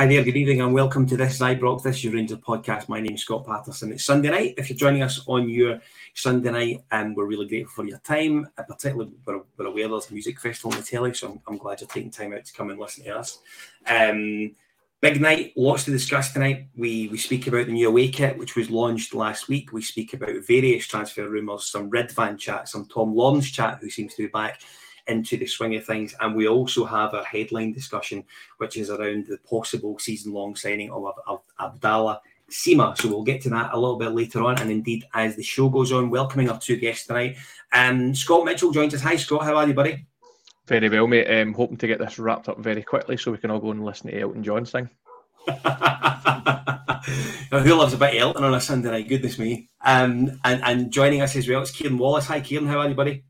Hi there, good evening, and welcome to This is Ibrox. This is your Rangers podcast. My name's Scott Paterson. It's Sunday night. If you're joining us on your Sunday night, and um, we're really grateful for your time. Uh, particularly, we're, we're aware there's a music festival on the telly, so I'm, I'm, glad you're taking time out to come and listen to us. Um, big night, lots to discuss tonight. We we speak about the new away kit, which was launched last week. We speak about various transfer rumours, some Ridvan chat, some Tom Lawrence chat, who seems to be back into the swing of things. And we also have our headline discussion, which is around the possible season long signing of, of Abdallah Sima. So we'll get to that a little bit later on. And indeed, as the show goes on, welcoming our two guests tonight. Um, Scott Mitchell joins us. Hi, Scott. How are you, buddy? Very well, mate. Um, hoping to get this wrapped up very quickly so we can all go and listen to Elton John sing. Who loves a bit of Elton on a Sunday night? Goodness me. Um, and, and joining us as well, it's Kyran Wallace. Hi, Kyran. How are you, buddy?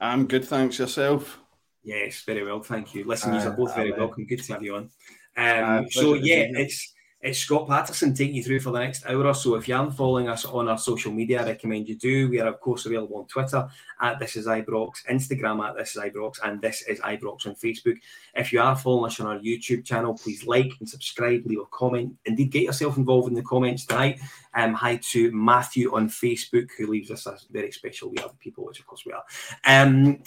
I'm good, thanks. Yourself? Yes, very well, thank you. Listen, uh, you're both very uh, welcome. Good to have you on. Um, uh, so yeah, it's it's Scott Paterson taking you through for the next hour or so. If you aren't following us on our social media, I recommend you do. We are of course available on Twitter at This Is Ibrox, Instagram at This Is Ibrox, and This Is Ibrox on Facebook. If you are following us on our YouTube channel, please like and subscribe, leave a comment. Indeed, get yourself involved in the comments tonight. Um, hi to Matthew on Facebook who leaves us a very special we have people, which of course we are. Um,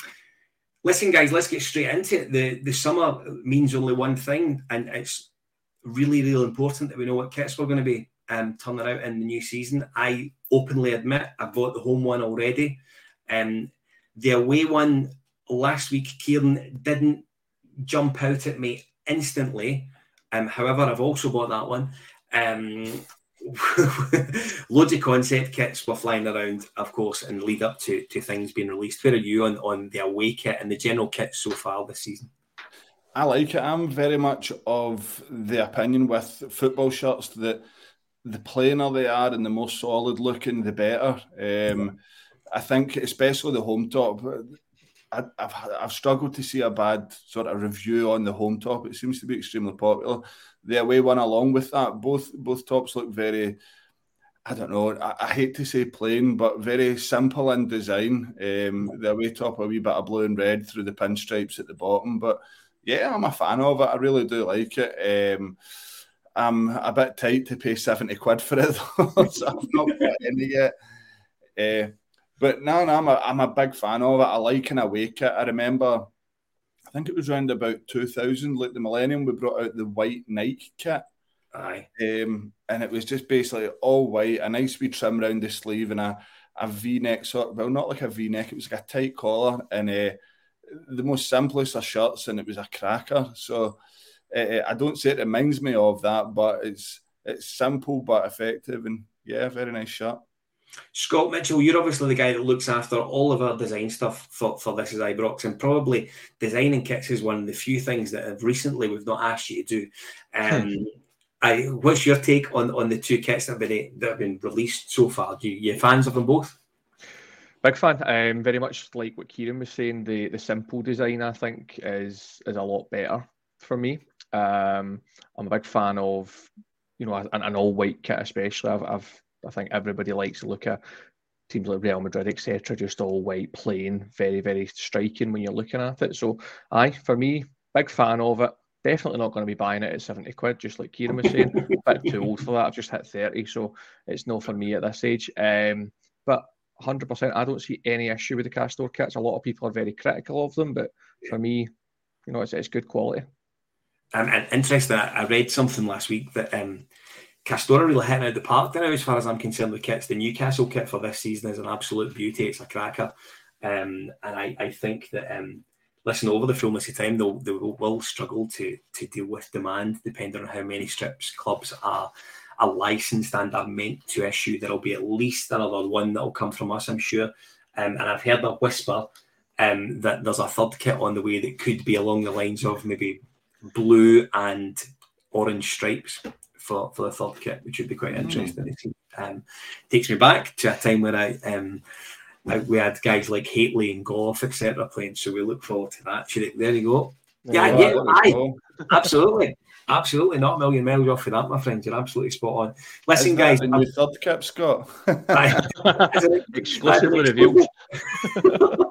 listen, guys, let's get straight into it. The the summer means only one thing, and it's really, really important that we know what kits we're going to be um, turning out in the new season. I openly admit I bought the home one already. Um, the away one last week, Kyran didn't jump out at me instantly. Um, however, I've also bought that one. Um, loads of concept kits were flying around, of course, and lead up to, to things being released. Where are you on, on the away kit and the general kit so far this season? I like it. I'm very much of the opinion with football shirts that the plainer they are and the more solid looking, the better. Um, I think, especially the home top, I, have I've struggled to see a bad sort of review on the home top. It seems to be extremely popular. The away one, along with that, both both tops look very. I don't know. I, I hate to say plain, but very simple in design. Um, the away top a wee bit of blue and red through the pinstripes at the bottom, but yeah, I'm a fan of it. I really do like it. Um, I'm a bit tight to pay 70 quid for it, though, so I've not got any yet. Uh, but no, no, I'm a, I'm a big fan of it. I like and I wake kit. I remember, I think it was around about 2000, like the millennium, we brought out the white Nike kit. Aye. Um, and it was just basically all white, a nice wee trim around the sleeve and a, a V neck sort well, not like a V neck, it was like a tight collar and uh, the most simplest of shirts, and it was a cracker. So uh, I don't say it reminds me of that, but it's it's simple but effective, and yeah, very nice shirt. Scott Mitchell, you're obviously the guy that looks after all of our design stuff for, for This Is Ibrox, and probably designing kits is one of the few things that have recently we've not asked you to do. Um, I, what's your take on, on the two kits that have been that have been released so far? Do you, you fans of them both? Big fan. Um, very much like what Kyran was saying. The the simple design I think is is a lot better for me. Um, I'm a big fan of you know an, an all white kit especially. I've, I've I think everybody likes to look at teams like Real Madrid, etc., just all white, plain, very, very striking when you're looking at it. So, aye, for me, big fan of it. Definitely not going to be buying it at 70 quid, just like Kyran was saying. a bit too old for that. I've just hit 30, so it's no for me at this age. Um, but 100%, I don't see any issue with the Castore kits. A lot of people are very critical of them, but for me, you know, it's, it's good quality. And interesting, I read something last week that um, Castore really hitting out the park now, as far as I'm concerned, with kits. The Newcastle kit for this season is an absolute beauty. It's a cracker. Um, and I, I, think that, um, listen, over the fullness of time, they'll, they will struggle to, to deal with demand, depending on how many strips clubs are, are licensed and are meant to issue. There'll be at least another one that'll come from us, I'm sure. Um, and I've heard a whisper um, that there's a third kit on the way that could be along the lines of maybe blue and orange stripes for, for the third kit, which would be quite mm. interesting mm. Um, takes me back to a time where I, um, I we had guys like Hateley and Gough, etc., playing. So we look forward to that. There you go. Yeah, yeah, aye, absolutely. Absolutely, not a million miles off of that, my friend. You're absolutely spot on. Listen, guys, the new third kit, Scott. Exclusively revealed.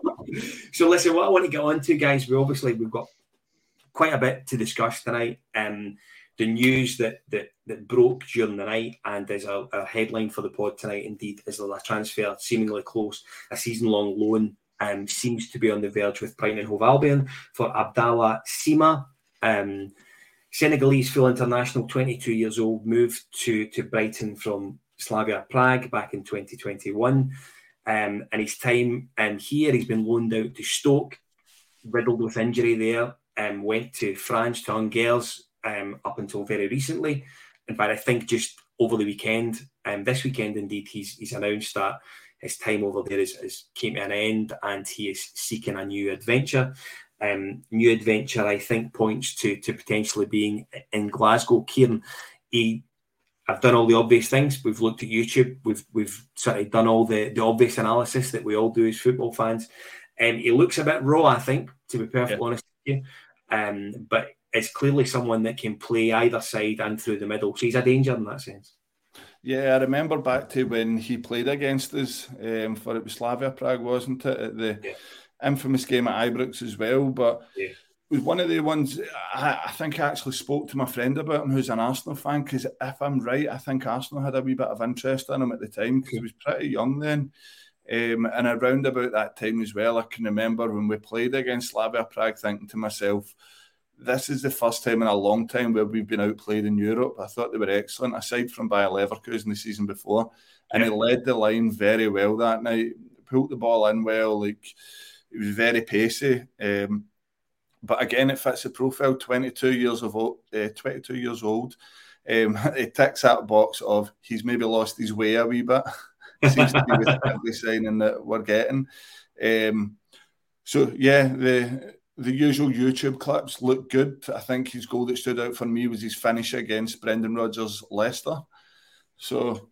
so, listen, what I want to get on to, guys, we obviously we've got quite a bit to discuss tonight. Um, the news that that that broke during the night and there's a, a headline for the pod tonight indeed is a transfer seemingly close a season long loan um, seems to be on the verge with Brighton and Hove Albion for Abdallah Sima um, Senegalese full international 22 years old moved to to Brighton from Slavia Prague back in 2021 um, and his time in here he's been loaned out to Stoke riddled with injury there um, went to France to Angers um, up until very recently. In fact, I think just over the weekend, and um, this weekend indeed, he's he's announced that his time over there is, is came to an end and he is seeking a new adventure. Um, new adventure, I think, points to to potentially being in Glasgow. Kyran, he, I've done all the obvious things. We've looked at YouTube. We've we've sort of done all the the obvious analysis that we all do as football fans. And um, he looks a bit raw, I think, to be perfectly yeah. honest with you. Um, but it's clearly someone that can play either side and through the middle. So he's a danger in that sense. Yeah, I remember back to when he played against us um, for it was Slavia Prague, wasn't it? At the yeah. Infamous game at Ibrox as well. But yeah. it was one of the ones I, I, think I actually spoke to my friend about him, who's an Arsenal fan. Because if I'm right, I think Arsenal had a wee bit of interest in him at the time because he was pretty young then. Um, and around about that time as well, I can remember when we played against Slavia Prague, thinking to myself, this is the first time in a long time where we've been outplayed in Europe. I thought they were excellent, aside from Bayer Leverkusen the season before. And yeah. he led the line very well that night, pulled the ball in well, like he was very pacey. Um, but again, it fits the profile. Twenty-two years of old, uh, twenty-two years old. Um, it ticks that box of he's maybe lost his way a wee bit. Seems to be with every signing that we're getting. Um, so yeah, the the usual YouTube clips look good. I think his goal that stood out for me was his finish against Brendan Rodgers Leicester. So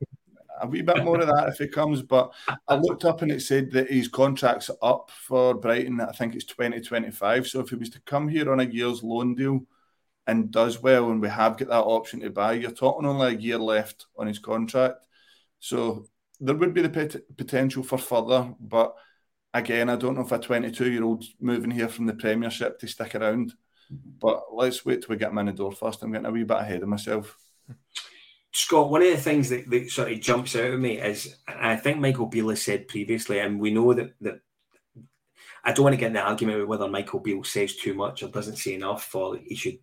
a wee bit more of that if he comes. But I looked up and it said that his contract's up for Brighton. I think it's 2025. So if he was to come here on a year's loan deal and does well, and we have got that option to buy, you're talking only a year left on his contract. So there would be the pot- potential for further, but again, I don't know if a 22 year old moving here from the Premiership to stick around. But let's wait till we get him in the door first. I'm getting a wee bit ahead of myself. Scott, one of the things that, that sort of jumps out at me is, I think Michael Beale said previously, and we know that that I don't want to get in the argument with whether Michael Beale says too much or doesn't say enough, or he should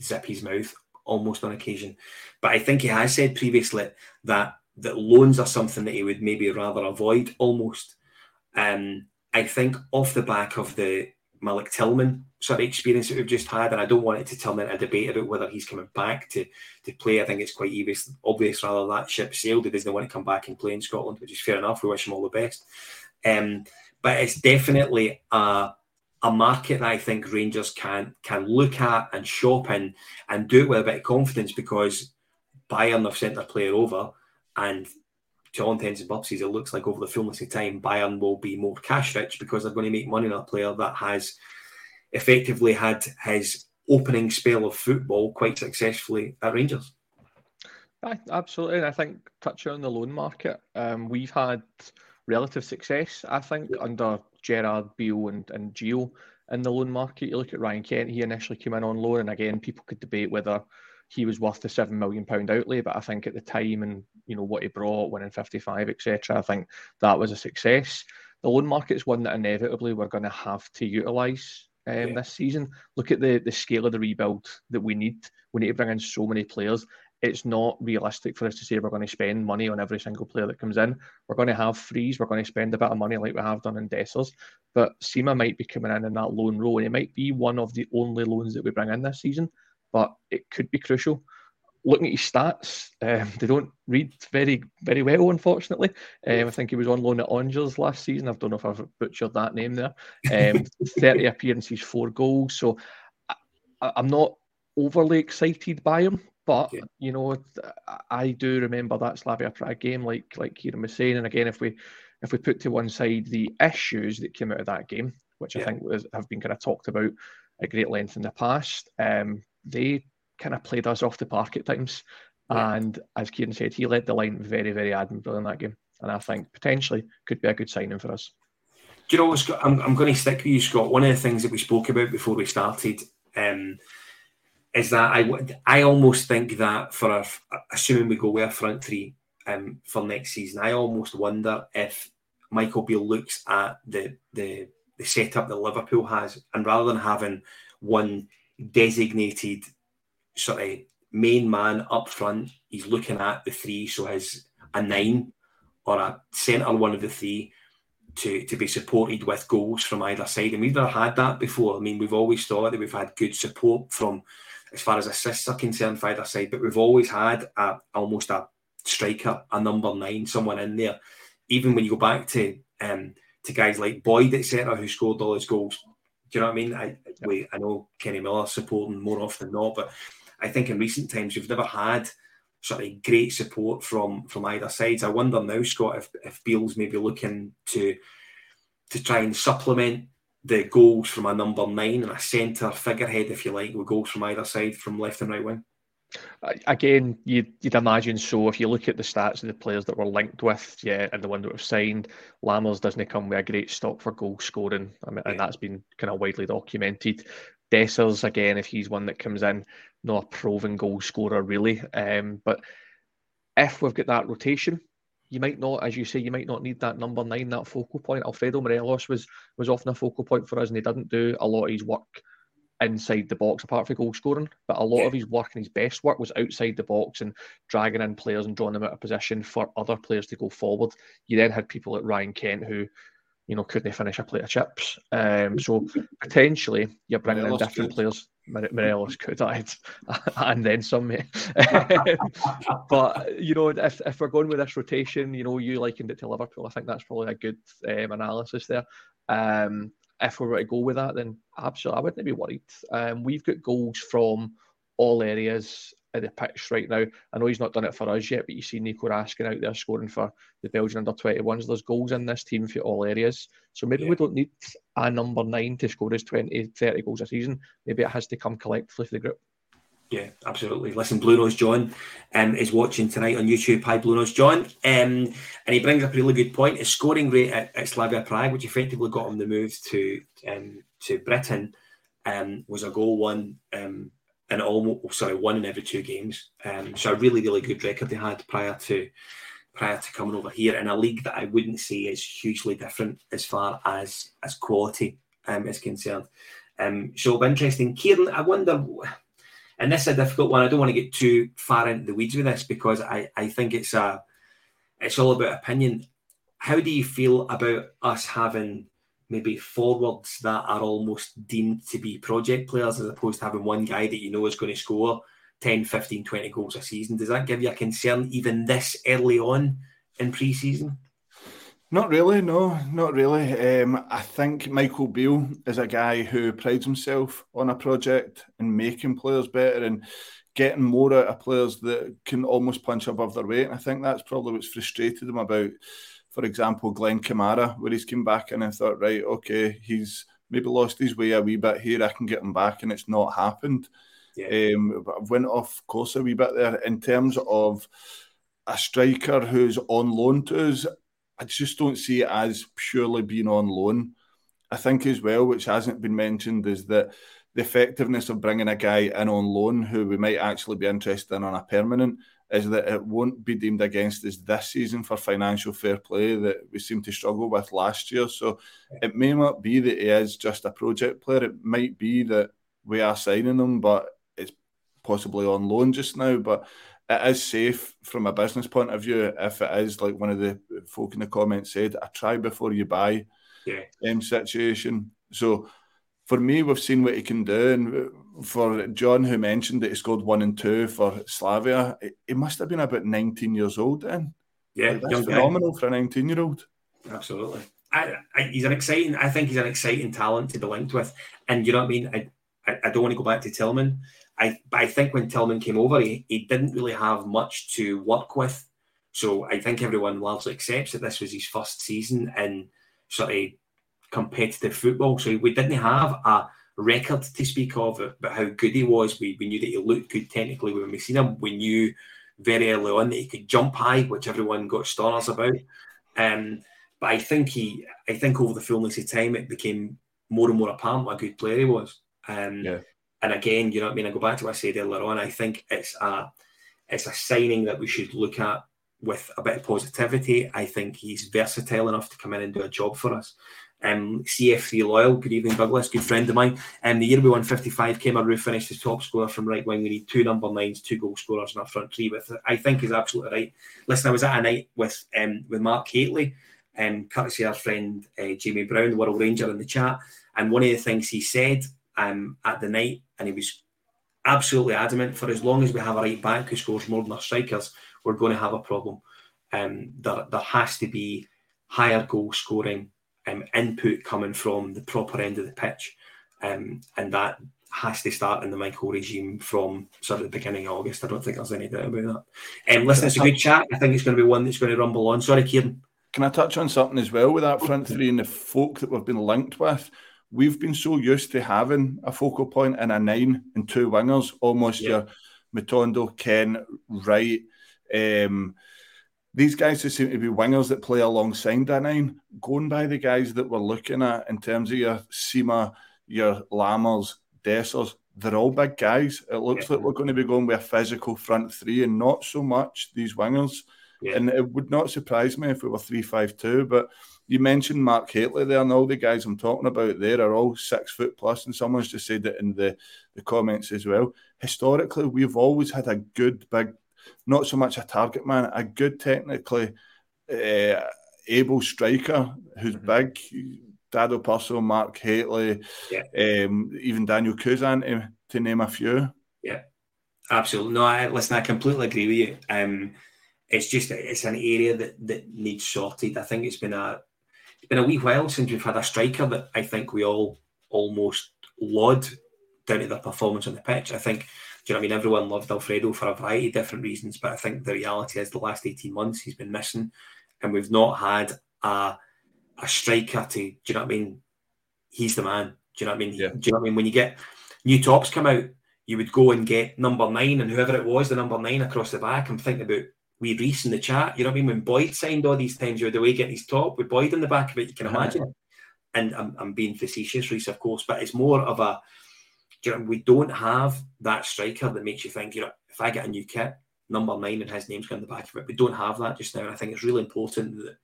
zip his mouth almost on occasion. But I think he has said previously that that loans are something that he would maybe rather avoid almost um, I think off the back of the Malik Tillman sort of experience that we've just had, and I don't want it to turn into a debate about whether he's coming back to to play. I think it's quite obvious, obvious rather that ship sailed. He doesn't want to come back and play in Scotland, which is fair enough. We wish him all the best. Um, but it's definitely a a market that I think Rangers can can look at and shop in and do it with a bit of confidence because Bayern have sent their player over and to all intents and purposes, it looks like over the fullness of time, Bayern will be more cash rich because they're going to make money on a player that has effectively had his opening spell of football quite successfully at Rangers. I, absolutely. And I think touching on the loan market, um, we've had relative success, I think, under Gerrard, Beale, and, and Gio in the loan market. You look at Ryan Kent, he initially came in on loan, and again, people could debate whether he was worth the seven million pound outlay, but I think at the time and you know what he brought, winning 55, etc., I think that was a success. The loan market is one that inevitably we're going to have to utilise um, yeah. this season. Look at the the scale of the rebuild that we need. We need to bring in so many players, it's not realistic for us to say we're going to spend money on every single player that comes in. We're going to have frees, we're going to spend a bit of money like we have done in Dessers. But Sima might be coming in in that loan role, and it might be one of the only loans that we bring in this season, but it could be crucial. Looking at his stats, um, they don't read very, very well, unfortunately. Um, I think he was on loan at Angers last season. I don't know if I've butchered that name there. Um, 30 appearances, four goals. So I, I'm not overly excited by him, but yeah. you know, I do remember that Slavia Prague game, like like Kyran was saying. And again, if we if we put to one side the issues that came out of that game, which yeah. I think was, have been kind of talked about at great length in the past, um, they kind of played us off the park at times. Yeah. And as Kyran said, he led the line very, very admirably in that game. And I think potentially could be a good signing for us. Do you know what, Scott? I'm, I'm going to stick with you, Scott. One of the things that we spoke about before we started um, is that I I almost think that for a, assuming we go with a front three um, for next season, I almost wonder if Michael Beale looks at the the the setup that Liverpool has, and rather than having one designated sort of main man up front, he's looking at the three, so has a nine or a centre one of the three to, to be supported with goals from either side. And we've never had that before. I mean, we've always thought that we've had good support from as far as assists are concerned for either side. But we've always had a, almost a striker, a number nine, someone in there. Even when you go back to um, to guys like Boyd, etc., who scored all his goals. Do you know what I mean? I we, I know Kenny Miller supporting more often than not, but I think in recent times we've never had sort of great support from from either sides. I wonder now, Scott, if if Beale's maybe looking to to try and supplement the goals from a number nine and a centre figurehead, if you like, with goals from either side from left and right wing? Again, you'd, you'd, imagine so. If you look at the stats of the players that were linked with, yeah, and the one that was signed, Lammers doesn't come with a great stock for goal scoring, I mean, and that's been kind of widely documented. Dessers, again, if he's one that comes in, not a proven goal scorer really, um, but if we've got that rotation, you might not, as you say, you might not need that number nine, that focal point. Alfredo Morelos was was often a focal point for us, and he didn't do a lot of his work inside the box apart from goal scoring. But a lot yeah. of his work and his best work was outside the box and dragging in players and drawing them out of position for other players to go forward. You then had people like Ryan Kent who, you know, couldn't they finish a plate of chips. Um, so potentially you're bringing in different players. Morelos could and then some. but you know, if, if we're going with this rotation, you know, you likened it to Liverpool. I think that's probably a good um, analysis there. Um, if we were to go with that, then absolutely, I wouldn't be worried. Um, we've got goals from all areas of the pitch right now. I know he's not done it for us yet, but you see Nico Raskin out there scoring for the Belgian under 21s. There's goals in this team for all areas. So maybe yeah. we don't need a number nine to score his 20, 30 goals a season. Maybe it has to come collectively for the group. Yeah, absolutely. Listen, Blue Nose John um, is watching tonight on YouTube. Hi, Blue Nose John. Um, and he brings up a really good point. His scoring rate at, at Slavia Prague, which effectively got him the move to um, to Britain, um, was a goal one and almost sorry one in every two games. Um, so a really really good record they had prior to prior to coming over here in a league that I wouldn't say is hugely different as far as as quality um, is concerned. Um, so interesting, Kyran. I wonder, and this is a difficult one. I don't want to get too far into the weeds with this because I I think it's a it's all about opinion. How do you feel about us having maybe forwards that are almost deemed to be project players as opposed to having one guy that you know is going to score 10, 15, 20 goals a season. Does that give you a concern even this early on in pre season? Not really, no, not really. Um, I think Michael Beale is a guy who prides himself on a project and making players better and getting more out of players that can almost punch above their weight. And I think that's probably what's frustrated him about, for example, Glenn Kamara, where he's come back and I thought, right, okay, he's maybe lost his way a wee bit here. I can get him back, and it's not happened. Yeah. Um, I've went off course a wee bit there in terms of a striker who's on loan to us. I just don't see it as purely being on loan. I think as well, which hasn't been mentioned, is that the effectiveness of bringing a guy in on loan who we might actually be interested in on a permanent is that it won't be deemed against us this season for financial fair play that we seem to struggle with last year. So it may not be that he is just a project player. It might be that we are signing him, but it's possibly on loan just now. But it is safe from a business point of view if it is like one of the folk in the comments said, a try before you buy yeah. um, situation. So for me, we've seen what he can do. And for John, who mentioned that he scored one and two for Slavia, he must have been about 19 years old then. Yeah, like, that's phenomenal guy. for a 19 year old. Absolutely. I, I, he's an exciting, I think he's an exciting talent to be linked with. And you know what I mean? I, I, I don't want to go back to Tillman. I, but I think when Tillman came over, he, he didn't really have much to work with. So I think everyone largely accepts that this was his first season in sort of competitive football. So we didn't have a record to speak of about how good he was. We, we knew that he looked good technically when we seen him. We knew very early on that he could jump high, which everyone got stoners about. Um, but I think he, I think over the fullness of time, it became more and more apparent what a good player he was. Um, yeah. And again, you know what I mean. I go back to what I said earlier on. I think it's a, it's a signing that we should look at with a bit of positivity. I think he's versatile enough to come in and do a job for us. Um, CF3 Loyal, good evening, Douglas, good friend of mine. Um, the year we won 55, Kemar Roofe finished as top scorer from right wing. We need two number nines, two goal scorers in our front three. With I think is absolutely right. Listen, I was at a night with um, with Mark Hateley, um, courtesy our friend uh, Jamie Brown, the World Ranger, in the chat. And one of the things he said um, at the night, and he was absolutely adamant for as long as we have a right back who scores more than our strikers, we're going to have a problem. Um, there, there has to be higher goal scoring um, input coming from the proper end of the pitch. Um, and that has to start in the Michael regime from sort of the beginning of August. I don't think there's any doubt about that. Um, listen, it's a good chat. I think it's going to be one that's going to rumble on. Sorry, Kyran. Can I touch on something as well with that front three and the folk that we've been linked with? We've been so used to having a focal point and a nine and two wingers, almost yeah. your Matondo, Ken, Wright, um, these guys who seem to be wingers that play alongside that nine, going by the guys that we're looking at in terms of your Sima, your Lammers, Dessers, they're all big guys. It looks yeah. like we're going to be going with a physical front three and not so much these wingers. Yeah. And it would not surprise me if we were 3 5 2. But you mentioned Mark Hateley there, and all the guys I'm talking about there are all six foot plus, and someone's just said it in the, the comments as well. Historically, we've always had a good big not so much a target man, a good technically uh, able striker who's mm-hmm. big. Dado Pršo, Mark Hateley, yeah. um, even Daniel Cousin, to, to, name a few. Yeah, absolutely. No, I, listen, I completely agree with you. Um, it's just it's an area that that needs sorted. I think it's been a it's been a wee while since we've had a striker that I think we all almost laud down to their performance on the pitch. I think you know I mean? Everyone loved Alfredo for a variety of different reasons, but I think the reality is the last 18 months he's been missing and we've not had a, a striker to, do you know what I mean? He's the man. Do you know what I mean? Yeah. Do you know what I mean? When you get new tops come out, you would go and get number nine and whoever it was, the number nine across the back. I'm thinking about wee Reese in the chat. You know what I mean? When Boyd signed all these times, you were the way getting his top with Boyd in the back of it, you can imagine. And I'm, I'm being facetious, Reese, of course, but it's more of a you know, we don't have that striker that makes you think, you know, if I get a new kit, number nine and his name's going on the back of it. We don't have that just now. And I think it's really important that,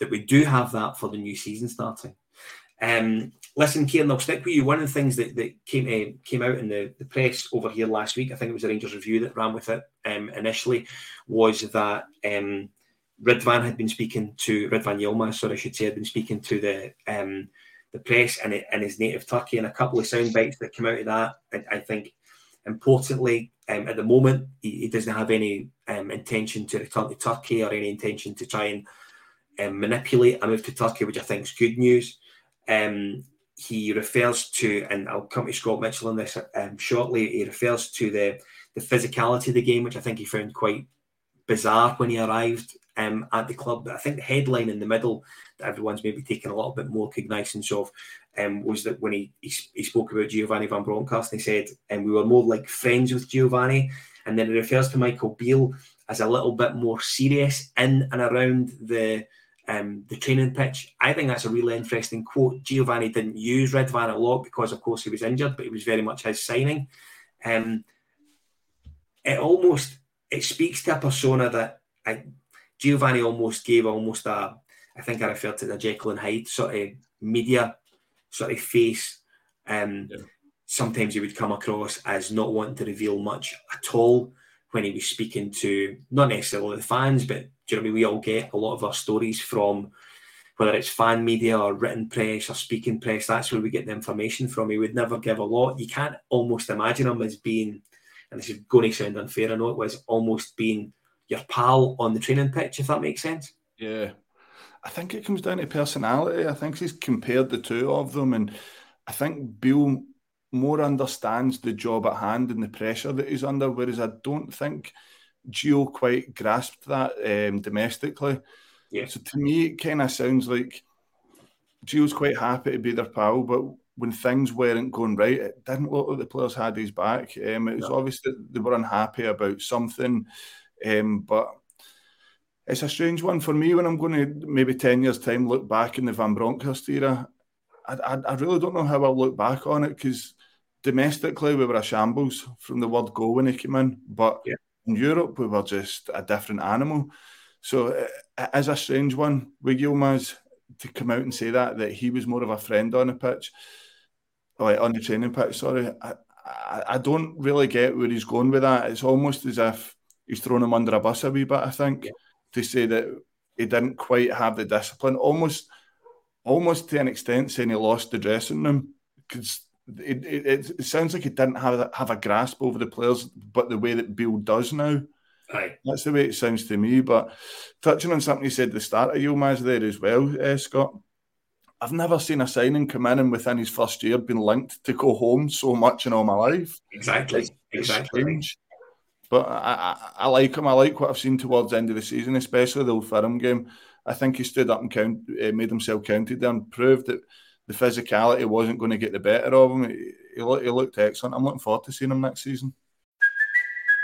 that we do have that for the new season starting. Um, listen, Kyran, I'll stick with you. One of the things that, that came uh, came out in the, the press over here last week, I think it was a Rangers review that ran with it um, initially, was that um, Ridvan had been speaking to Ridvan Yilmaz, sorry, I should say, had been speaking to the um, the press in, in his native Turkey and a couple of sound bites that came out of that. I, I think importantly, um, at the moment, he, he doesn't have any um, intention to return to Turkey or any intention to try and um, manipulate a move to Turkey, which I think is good news. Um, he refers to, and I'll come to Scott Mitchell on this um, shortly. He refers to the the physicality of the game, which I think he found quite bizarre when he arrived um, at the club. But I think the headline in the middle everyone's maybe taking a little bit more cognizance of um, was that when he, he, he spoke about Giovanni Van Bronckhorst, he said, and we were more like friends with Giovanni. And then he refers to Michael Beale as a little bit more serious in and around the um, the training pitch. I think that's a really interesting quote. Giovanni didn't use Ridvan a lot because, of course, he was injured, but it was very much his signing. Um, it almost it speaks to a persona that I, Giovanni almost gave almost a I think I referred to the Jekyll and Hyde sort of media sort of face. Um, yeah. Sometimes he would come across as not wanting to reveal much at all when he was speaking to not necessarily the fans, but do you know I mean? We all get a lot of our stories from whether it's fan media or written press or speaking press. That's where we get the information from. He would never give a lot. You can't almost imagine him as being, and this is going to sound unfair. I know it was almost being your pal on the training pitch, if that makes sense. Yeah, I think it comes down to personality. I think he's compared the two of them, and I think Beale more understands the job at hand and the pressure that he's under, whereas I don't think Gio quite grasped that um, domestically. Yeah. So to me, it kind of sounds like Gio's quite happy to be their pal, but when things weren't going right, it didn't look like the players had his back. Um, it was no. obvious that they were unhappy about something, um, but it's a strange one for me when I'm going to maybe 10 years' time look back in the Van Bronckhorst era. I, I, I really don't know how I'll look back on it because domestically we were a shambles from the word go when he came in, but yeah. in Europe we were just a different animal. So it, it is a strange one with Yilmaz to come out and say that that he was more of a friend on the pitch, oh, like on the training pitch. Sorry, I, I, I don't really get where he's going with that. It's almost as if he's thrown him under a bus a wee bit. I think. Yeah to say that he didn't quite have the discipline, almost, almost to an extent, saying he lost the dressing room because it, it, it, sounds like he didn't have a, have a grasp over the players, but the way that Beale does now. Aye. That's the way it sounds to me. But touching on something you said at the start of Yilmaz there as well, uh, Scott. I've never seen a signing come in and within his first year been linked to go home so much in all my life. Exactly. It's, exactly. Strange. But I, I, I, like him. I like what I've seen towards the end of the season, especially the Old Firm game. I think he stood up and count, uh, made himself counted there and proved that the physicality wasn't going to get the better of him. He, he, he looked excellent. I'm looking forward to seeing him next season.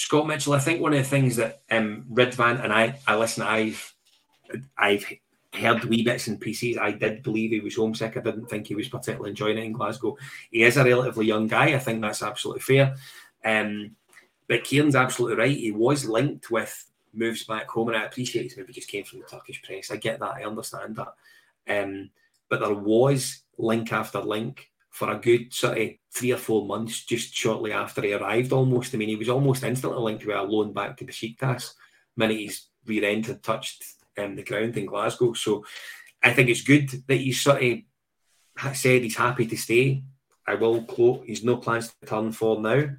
Scott Mitchell, I think one of the things that um, Ridvan and I, I listen, I've, I've heard wee bits and pieces. I did believe he was homesick. I didn't think he was particularly enjoying it in Glasgow. He is a relatively young guy. I think that's absolutely fair. Um, but Kieran's absolutely right. He was linked with moves back home, and I appreciate it. Maybe just came from the Turkish press. I get that. I understand that. Um, but there was link after link for a good sort of three or four months just shortly after he arrived almost. I mean, he was almost instantly linked with a loan back to Besiktas minute he's had touched um, the ground in Glasgow. So I think it's good that he's sort of said he's happy to stay. I will quote, he's no plans to turn for now.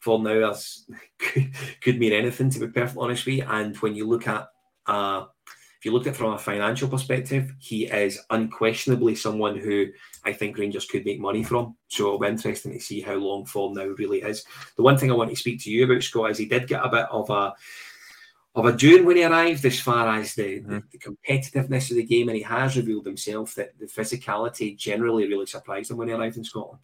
For now, that's could mean anything to be perfectly honest with you. And when you look at uh, if you look at it from a financial perspective, he is unquestionably someone who I think Rangers could make money from. So it'll be interesting to see how long form now really is. The one thing I want to speak to you about, Scott, is he did get a bit of a of a June when he arrived, as far as the, mm-hmm. the, the, competitiveness of the game, and he has revealed himself that the physicality generally really surprised him when he arrived in Scotland.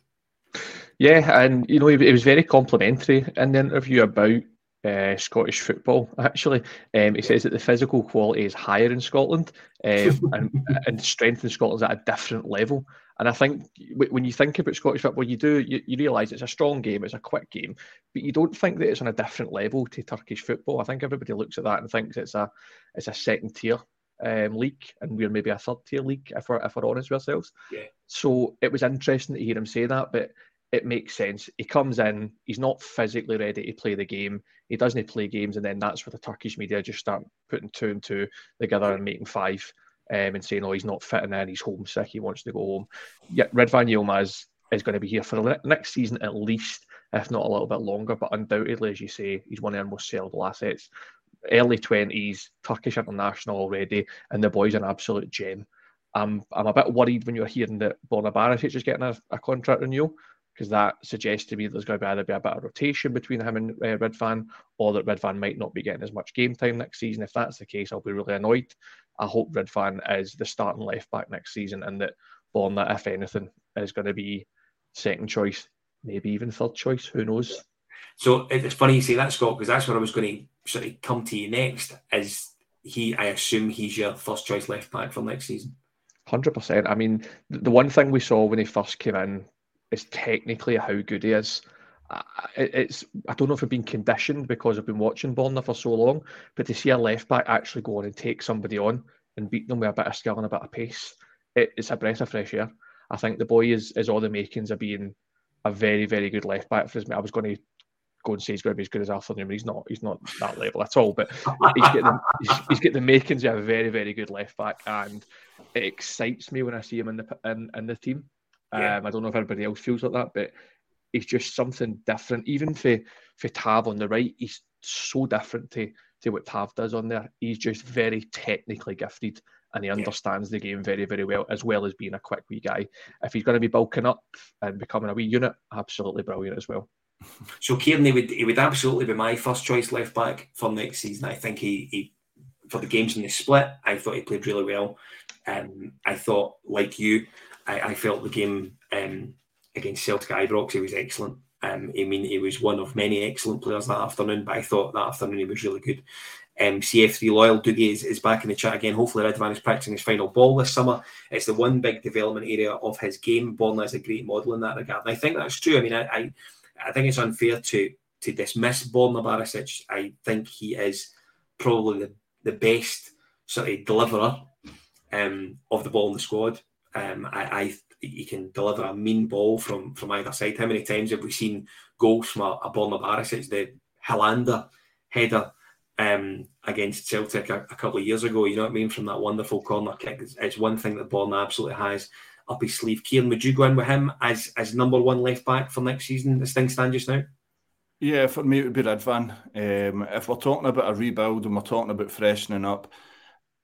Yeah, and you know, he, he was very complimentary in the interview about uh, Scottish football. Actually, um, he says that the physical quality is higher in Scotland, um, and, and strength in Scotland is at a different level. And I think when you think about Scottish football, you do you, you realise it's a strong game, it's a quick game, but you don't think that it's on a different level to Turkish football. I think everybody looks at that and thinks it's a it's a second tier um, league, and we're maybe a third tier league if we're if we're honest with ourselves. Yeah. So it was interesting to hear him say that, but it makes sense. He comes in, he's not physically ready to play the game. He doesn't play games, and then that's where the Turkish media just start putting two and two together and making five, um, and saying, "Oh, he's not fitting in. He's homesick. He wants to go home." Yet Ridvan Yilmaz is going to be here for the next season at least, if not a little bit longer. But undoubtedly, as you say, he's one of our most sellable assets. Early twenties, Turkish international already, and the boy's an absolute gem. I'm I'm a bit worried when you're hearing that Borna Barisic is getting a, a contract renewal because that suggests to me there's going to be either be a bit of rotation between him and uh, Ridvan, or that Ridvan might not be getting as much game time next season. If that's the case, I'll be really annoyed. I hope Ridvan is the starting left back next season, and that Borna, if anything, is going to be second choice, maybe even third choice. Who knows? So it's funny you say that, Scott, because that's where I was going to sort of come to you next. Is he? I assume he's your first choice left back for next season. Hundred percent. I mean, the one thing we saw when he first came in is technically how good he is. It's I don't know if I've been conditioned because I've been watching Borna for so long, but to see a left back actually go on and take somebody on and beat them with a bit of skill and a bit of pace, it, it's a breath of fresh air. I think the boy is is all the makings of being a very very good left back for his. mate. I was going to go and say he's going to be as good as Arthur Numan. He's not. He's not that level at all. But he's getting he's, he's got the makings of a very very good left back, and it excites me when I see him in the in, in the team. Yeah. Um, I don't know if everybody else feels like that, but he's just something different. Even for for Tav on the right, he's so different to to what Tav does on there. He's just very technically gifted and he understands yeah. the game very, very well, as well as being a quick wee guy. If he's going to be bulking up and becoming a wee unit, absolutely brilliant as well. So Kyran, he would he would absolutely be my first choice left back for next season. I think he, he for the games in the split, I thought he played really well. Um, I thought, like you, I, I felt the game um, against Celtic Ibrox, he was excellent. Um, I mean, he was one of many excellent players that afternoon, but I thought that afternoon he was really good. Um, CF3 Loyal Dougie is, is back in the chat again. Hopefully, Ridvan is practicing his final ball this summer. It's the one big development area of his game. Borna is a great model in that regard. And I think that's true. I mean, I, I, I think it's unfair to to dismiss Borna Barisic. I think he is probably the, the best sort of deliverer um, of the ball in the squad. Um, I, I he can deliver a mean ball from from either side. How many times have we seen goals from a, a Borna Barisic, the Helander header? um, against Celtic a, a, couple of years ago. You know what I mean? From that wonderful corner kick, it's, it's one thing that Borna absolutely has up his sleeve. Kyran, would you go in with him as as number one left back for next season? As things stand just now. Yeah, for me it would be Ridvan. Um, if we're talking about a rebuild and we're talking about freshening up,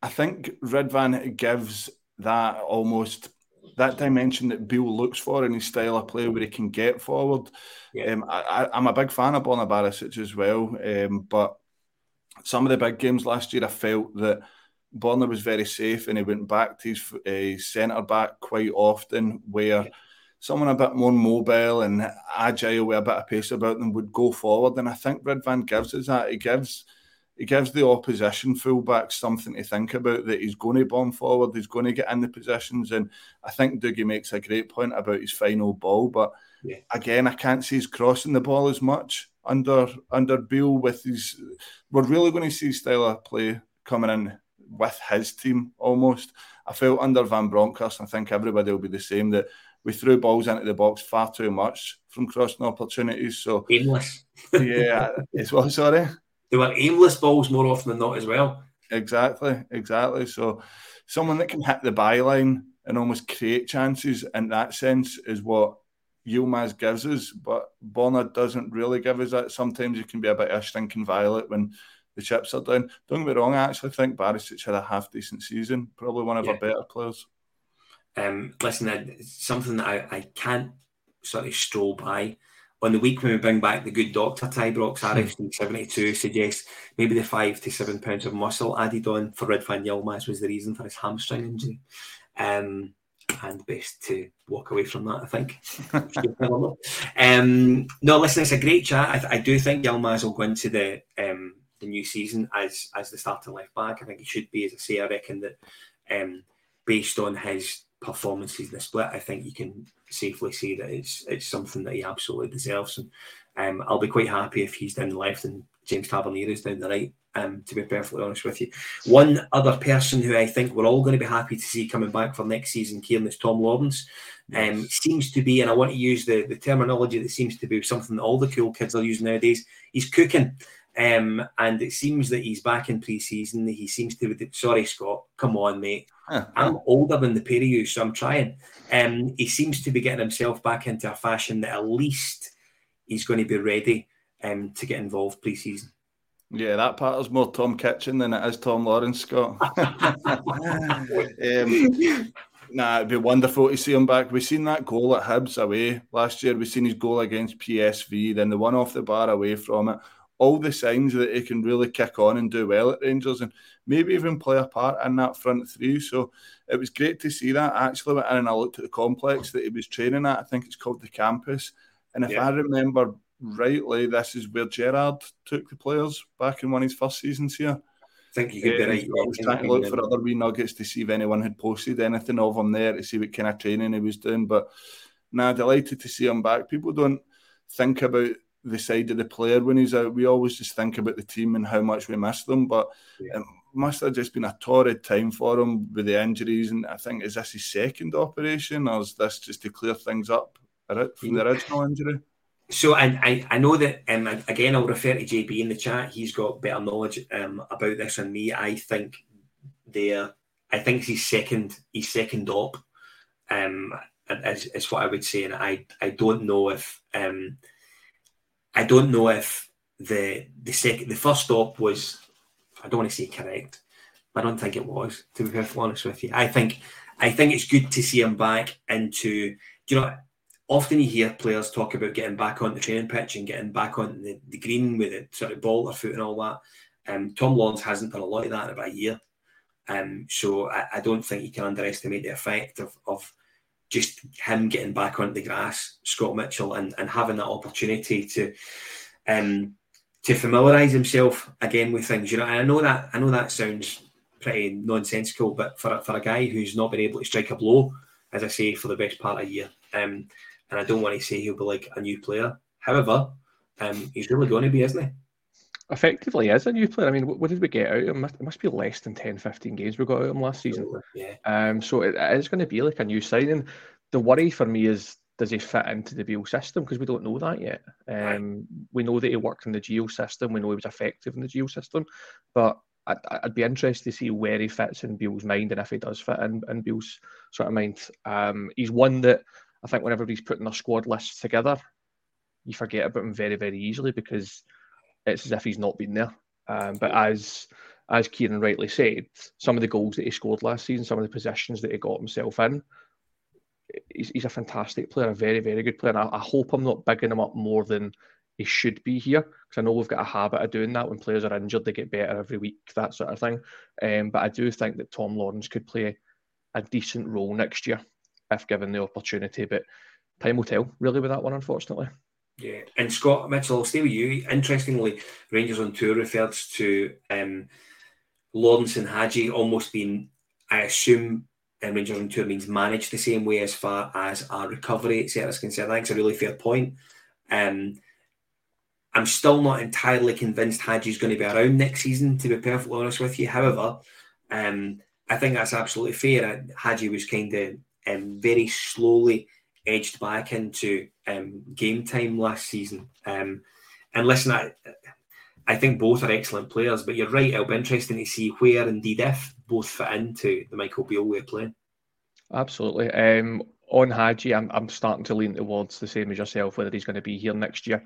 I think Ridvan gives that almost that dimension that Beale looks for in his style of play, where he can get forward. Yeah. Um, I, am a big fan of Borna Barisic as well, um, but some of the big games last year, I felt that Borna was very safe and he went back to his uh, centre back quite often, where someone a bit more mobile and agile with a bit of pace about them would go forward. And I think Ridvan gives us that. He gives he gives the opposition fullback something to think about that he's going to bomb forward, he's going to get in the positions. And I think Dougie makes a great point about his final ball. But yeah. again, I can't see he's crossing the ball as much under under Beale with his. We're really going to see style of play coming in with his team almost. I felt under Van Bronckhorst, I think everybody will be the same that we threw balls into the box far too much from crossing opportunities. So aimless. yeah, it's what sorry. They were aimless balls more often than not as well. Exactly, exactly. So someone that can hit the byline and almost create chances in that sense is what Yilmaz gives us, but Borna doesn't really give us that. Sometimes you can be a bit of a stinking violet when the chips are down. Don't get me wrong, I actually think Barisic had a half decent season, probably one of yeah. our better players. Um, listen, something that I, I can't sort of stroll by. On the week when we bring back the good doctor, Tybrox RFC 72 suggests maybe the five to seven pounds of muscle added on for Ridvan Yilmaz was the reason for his hamstring injury. Um, and best to walk away from that, I think. um, no, listen, it's a great chat. I, I do think Yilmaz will go into the um, the new season as as the starting left back. I think he should be, as I say, I reckon that um, based on his performances in the split, I think you can safely say that it's it's something that he absolutely deserves. And um, I'll be quite happy if he's down the left and James Tavernier is down the right. Um, to be perfectly honest with you, one other person who I think we're all going to be happy to see coming back for next season, Kyran, is Tom Lawrence. Um, seems to be, and I want to use the, the terminology that seems to be something that all the cool kids are using nowadays. He's cooking. Um, and it seems that he's back in pre-season. He seems to be. Sorry, Scott. Come on, mate. I'm older than the pair of you, so I'm trying. Um, he seems to be getting himself back into a fashion that at least he's going to be ready um, to get involved pre-season. Yeah, that part is more Tom Kitchen than it is Tom Lawrence, Scott. um, nah, it'd be wonderful to see him back. We've seen that goal at Hibs away last year. We've seen his goal against PSV, then the one off the bar away from it all the signs that he can really kick on and do well at Rangers and maybe even play a part in that front three. So it was great to see that. Actually went and I looked at the complex that he was training at. I think it's called the campus. And if yeah. I remember rightly, this is where Gerrard took the players back in one of his first seasons here. I think you could be right. Uh, I was trying to look for other wee nuggets to see if anyone had posted anything of him there to see what kind of training he was doing. But nah, delighted to see him back. People don't think about the side of the player when he's out. We always just think about the team and how much we miss them, but yeah. it must have just been a torrid time for him with the injuries. And I think is this his second operation, or is this just to clear things up from the original injury? So I, I, I know that um, again I'll refer to JB in the chat. He's got better knowledge um, about this than me. I think there, I think he's second. He's second op. Um, is, is what I would say, and I I don't know if um I don't know if the the second the first stop was I don't want to say correct, but I don't think it was. To be perfectly honest with you, I think I think it's good to see him back into. You know? Often you hear players talk about getting back on the training pitch and getting back on the, the green with a sort of ball or foot and all that. Um, Tom Lawrence hasn't done a lot of that in about a year. Um, so I, I, don't think you can underestimate the effect of, of just him getting back onto the grass, Scott Mitchell, and, and having that opportunity to um, to familiarise himself again with things. You know, and I know that I know that sounds pretty nonsensical, but for for a guy who's not been able to strike a blow, as I say, for the best part of a year, um, and I don't want to say he'll be like a new player. However, um, he's really going to be, isn't he? Effectively is a new player. I mean, what, did we get out of him? It must be less than 10, 15 games we got out of him last season. Yeah. Um, so it, is going to be like a new signing. The worry for me is does he fit into the Beale system? Because we don't know that yet. Um, right. We know that he worked in the Gio system. We know he was effective in the Gio system. But I'd, I'd be interested to see where he fits in Beale's mind and if he does fit in, in sort of mind. Um, he's one that I think whenever he's putting their squad lists together, you forget about him very, very easily because – it's as if he's not been there. Um, but as as Kyran rightly said, some of the goals that he scored last season, some of the positions that he got himself in, he's, he's a fantastic player, a very, very good player. And I, I hope I'm not bigging him up more than he should be here because I know we've got a habit of doing that when players are injured, they get better every week, that sort of thing. Um, but I do think that Tom Lawrence could play a decent role next year if given the opportunity. But time will tell, really, with that one, unfortunately. Yeah, and Scott Mitchell, I'll stay with you. Interestingly, Rangers on Tour refers to um, Lawrence and Hagi almost being, I assume, and Rangers on Tour means managed the same way as far as our recovery, etc. is concerned. I think it's a really fair point. Um, I'm still not entirely convinced Hagi's going to be around next season, to be perfectly honest with you. However, um, I think that's absolutely fair. Hagi was kind of um, very slowly edged back into um, game time last season. Um, and listen, I, I think both are excellent players, but you're right. It'll be interesting to see where, indeed, if both fit into the Michael Beale way of playing. Absolutely. Um, on Hagi, I'm, I'm starting to lean towards the same as yourself, whether he's going to be here next year,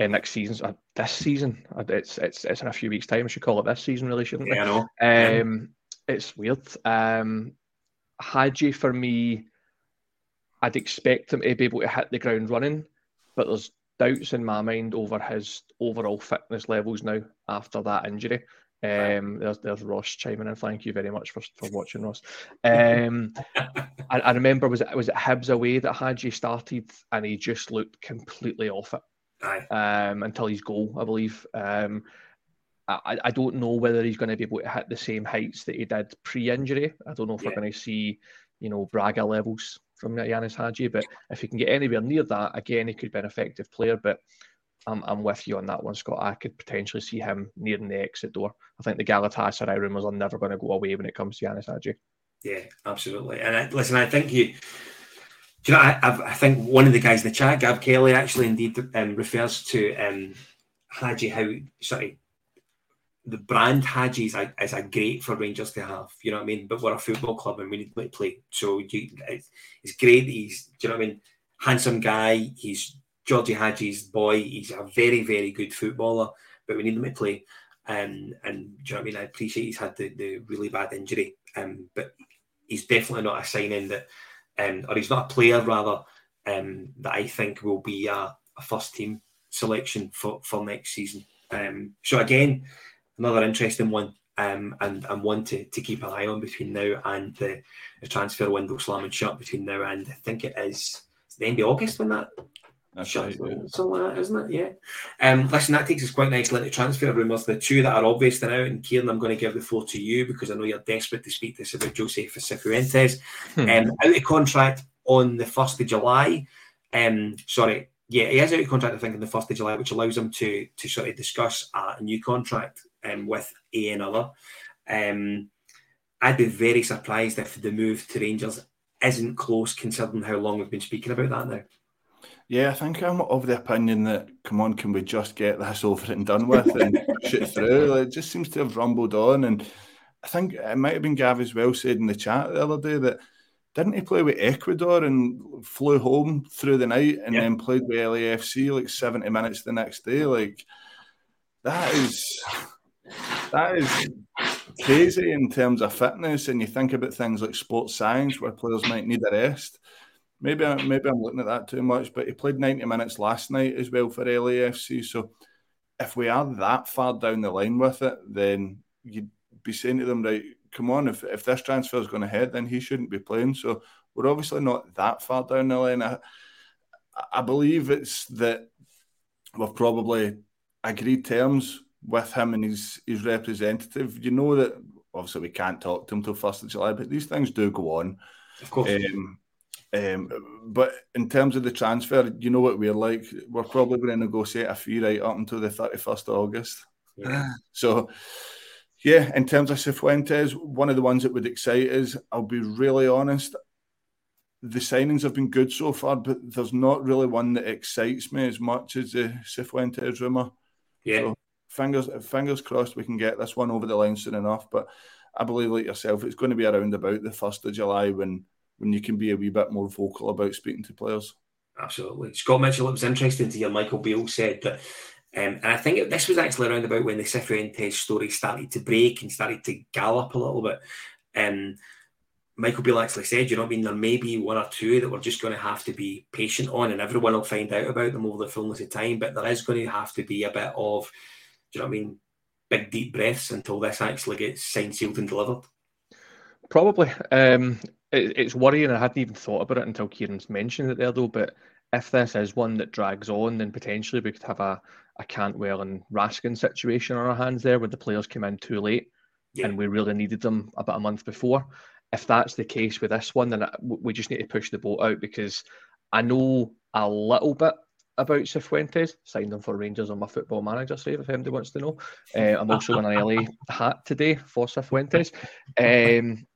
uh, next season, uh, this season. Uh, it's it's it's in a few weeks' time. I should call it this season, really, shouldn't yeah? I know. Um, it's weird. Um, Hagi for me I'd expect him to be able to hit the ground running, but there's doubts in my mind over his overall fitness levels now after that injury. Um, there's there's Ross chiming in. Thank you very much for, for watching, Ross. Um, I, I, remember was it was it Hibs away that Hagi started, and he just looked completely off it. Um, until his goal, I believe. Um, I, I don't know whether he's going to be able to hit the same heights that he did pre-injury. I don't know if yeah. we're going to see, you know, Braga levels from Ianis Hagi. But if he can get anywhere near that, again, he could be an effective player. But I'm, I'm with you on that one, Scott. I could potentially see him nearing the exit door. I think the Galatasaray rumours are never going to go away when it comes to Ianis Hagi. Yeah, absolutely. And I, listen, I think you, do you know, I, I, think one of the guys in the chat, Gab Kelly, actually indeed um, refers to um, Hagi how sorry the brand Hagi is is a great for Rangers to have. You know what I mean? But we're a football club and we need to play. So you, it's, it's great. He's, do you know what I mean? Handsome guy. He's Georgie Hagi's boy. He's a very, very good footballer, but we need him to play. Um, and do you know what I mean? I appreciate he's had the, the really bad injury, um, but he's definitely not a signing that, um, or he's not a player rather, um, that I think will be a, a first team selection for, for next season. Um, so again, another interesting one um, and, and one to, to keep an eye on between now and the, the transfer window slamming shut between now and I think it is the end of August when that That's shut, right, yeah. something like that, isn't it? Yeah. Um, listen, that takes us quite nicely into transfer rumours. The two that are obvious now, and Kyran, I'm going to give the floor to you because I know you're desperate to speak to us about José Cifuentes. Hmm. Um, out of contract on the 1st of July. Um, sorry, yeah, he has out of contract, I think, on the 1st of July, which allows him to to sort of discuss a new contract um, with a another. Um, I'd be very surprised if the move to Rangers isn't close, considering how long we've been speaking about that now. Yeah, I think I'm of the opinion that come on, can we just get this over and done with and shoot through? It just seems to have rumbled on, and I think it might have been Gav as well said in the chat the other day that didn't he play with Ecuador and flew home through the night and yeah. then played with LAFC like 70 minutes the next day? Like that is that is crazy in terms of fitness. And you think about things like sports science where players might need a rest. Maybe, maybe I'm looking at that too much, but he played 90 minutes last night as well for LAFC. So if we are that far down the line with it, then you'd be saying to them, right, come on, if, if this transfer is going ahead, then he shouldn't be playing. So we're obviously not that far down the line. I, I believe it's that we've probably agreed terms with him and his his representative. You know that obviously we can't talk to him till first of July, but these things do go on. Of course. Um, um, but in terms of the transfer, you know what we're like. We're probably going to negotiate a fee right up until the thirty first of August. Yeah. So, yeah, in terms of Cifuentes, one of the ones that would excite us. I'll be really honest. The signings have been good so far, but there's not really one that excites me as much as the Cifuentes rumor. Yeah. So fingers fingers crossed we can get this one over the line soon enough. But I believe, like yourself, it's going to be around about the first of July when when you can be a wee bit more vocal about speaking to players. Absolutely, Scott Mitchell. It was interesting to hear Michael Beale said that. Um, and I think this was actually around about when the Cifuentes story started to break and started to gallop a little bit. Um, Michael Beale actually said, you know, what I mean, there may be one or two that we're just going to have to be patient on, and everyone will find out about them over the fullness of time. But there is going to have to be a bit of you know what I mean? Big deep breaths until this actually gets signed, sealed, and delivered. Probably. Um, it, it's worrying. I hadn't even thought about it until Kyran's mentioned it there, though. But if this is one that drags on, then potentially we could have a, a Cantwell and Raskin situation on our hands there, where the players came in too late, yeah. and we really needed them about a month before. If that's the case with this one, then we just need to push the boat out because I know a little bit about Cifuentes. Signed him for Rangers on my football manager save if anybody wants to know. Uh, I'm also in an LA hat today for Cifuentes. Um,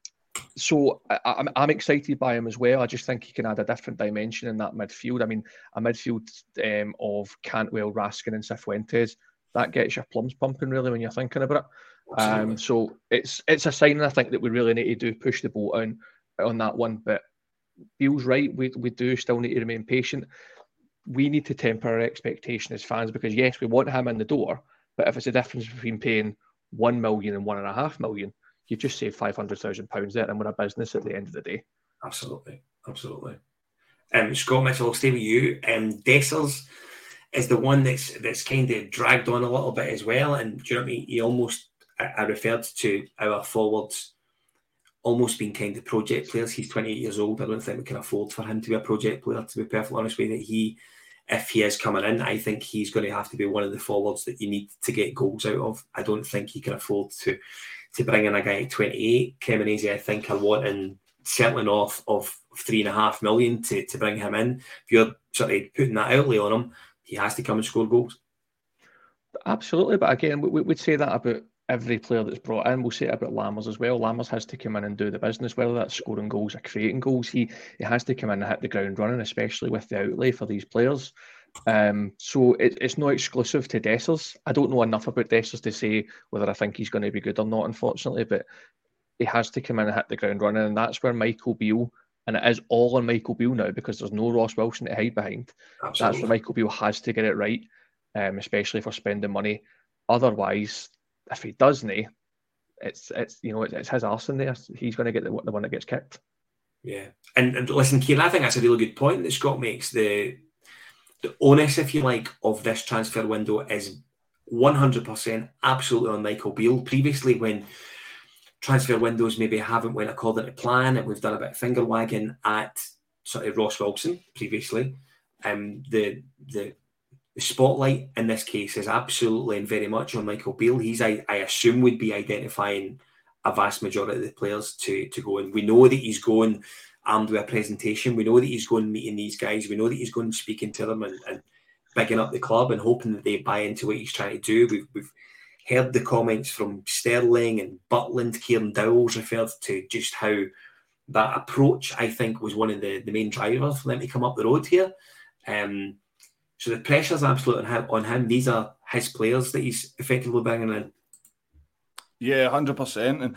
so I, am excited by him as well. I just think he can add a different dimension in that midfield. I mean, a midfield um, of Cantwell, Raskin, and Cifuentes that gets your plums pumping really when you're thinking about it. Um, so it's it's a sign I think that we really need to do push the boat on on that one. But Beale's right. We we do still need to remain patient we need to temper our expectation as fans because yes, we want him in the door, but if it's a difference between paying one million and one and a half million, you just save five hundred thousand pounds there, and we're a business at the end of the day. Absolutely, absolutely. Um, Scott Mitchell, I'll stay with you. Um, Dessers is the one that's that's kind of dragged on a little bit as well, and do you know what I mean? He almost I, I referred to our forwards almost being kind of project players. He's 28 years old. I don't think we can afford for him to be a project player, to be perfectly honest with you. He if he is coming in, I think he's going to have to be one of the forwards that you need to get goals out of. I don't think he can afford to to bring in a guy at 28. Cremonese, I think, are wanting certainly north of three and a half million to, to bring him in. If you're sort of putting that outlay on him, he has to come and score goals. Absolutely, but again, we would say that about every player that's brought in. We'll say it about Lammers as well. Lammers has to come in and do the business, whether that's scoring goals or creating goals. He he has to come in and hit the ground running, especially with the outlay for these players. Um, so it, it's not exclusive to Dessers. I don't know enough about Dessers to say whether I think he's going to be good or not, unfortunately, but he has to come in and hit the ground running, and that's where Michael Beale, and it is all on Michael Beale now because there's no Ross Wilson to hide behind. Absolutely. That's where Michael Beale has to get it right, um, especially for spending money. Otherwise, if he doesn't, it's it's you know it's, it's his arse in there. He's going to get the, the one that gets kicked. Yeah, and, and listen, Kyran, I think that's a really good point that Scott makes. The the onus, if you like, of this transfer window is 100% absolutely on Michael Beale. Previously, when transfer windows maybe haven't went according to plan, and we've done a bit of finger wagging at sort of Ross Wilson previously, um, the the the spotlight in this case is absolutely and very much on Michael Beale. He's, I, I assume, would be identifying a vast majority of the players to to go. And we know that he's going armed with a presentation. We know that he's going meeting these guys. We know that he's going speaking to them and, and bigging up the club and hoping that they buy into what he's trying to do. We've, we've heard the comments from Sterling and Butland, Kieran Dowell's referred to just how that approach, I think, was one of the, the main drivers for them to come up the road here. Um, so the pressure's absolute on him, on him. These are his players that he's effectively bringing in. Yeah, hundred percent. And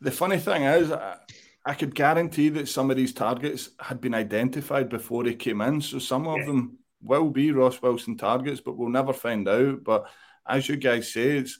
the funny thing is, I, I, could guarantee that some of these targets had been identified before he came in. So some of yeah. them will be Ross Wilson targets, but we'll never find out. But as you guys say, it's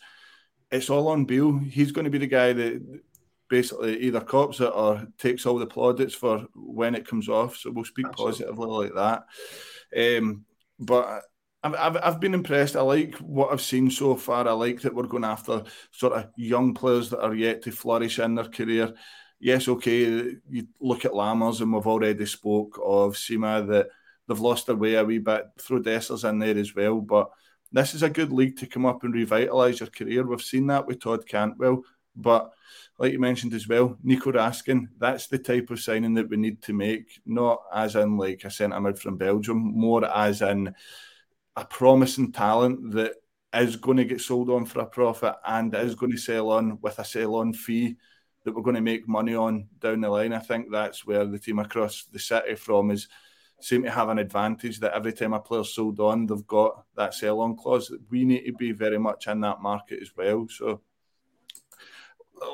it's all on Beale. He's going to be the guy that basically either cops it or takes all the plaudits for when it comes off. So we'll speak Absolutely. positively like that. Um, but I've, I've, I've been impressed. I like what I've seen so far. I like that we're going after sort of young players that are yet to flourish in their career. Yes, okay, you look at Lammers, and we've already spoke of Sima that they've lost their way a wee bit. Throw Dessers in there as well, but this is a good league to come up and revitalise your career. We've seen that with Todd Cantwell, but like you mentioned as well, Nico Raskin, that's the type of signing that we need to make, not as in like a centre mid from Belgium, more as in a promising talent that is going to get sold on for a profit and is going to sell on with a sell on fee that we're going to make money on down the line. I think that's where the team across the city from is seem to have an advantage that every time a player's sold on, they've got that sell on clause. We need to be very much in that market as well. So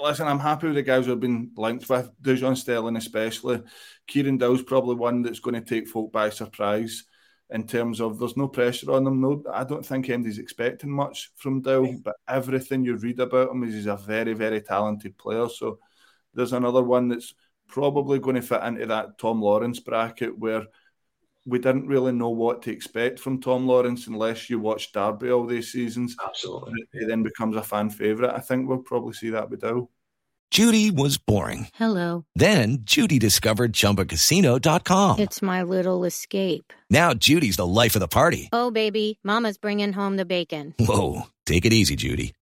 listen, I'm happy with the guys who've been linked with Dujon Sterling, especially. Kieran Dowell's probably one that's going to take folk by surprise in terms of there's no pressure on them. No, I don't think anybody's expecting much from Dowell, but everything you read about him is he's a very, very talented player. So there's another one that's probably going to fit into that Tom Lawrence bracket where we didn't really know what to expect from Tom Lawrence unless you watch Derby all these seasons. Absolutely. He then becomes a fan favourite. I think we'll probably see that with Dow. Judy was boring. Hello. Then Judy discovered chumbacasino.com. It's my little escape. Now Judy's the life of the party. Oh, baby, Mama's bringing home the bacon. Whoa. Take it easy, Judy.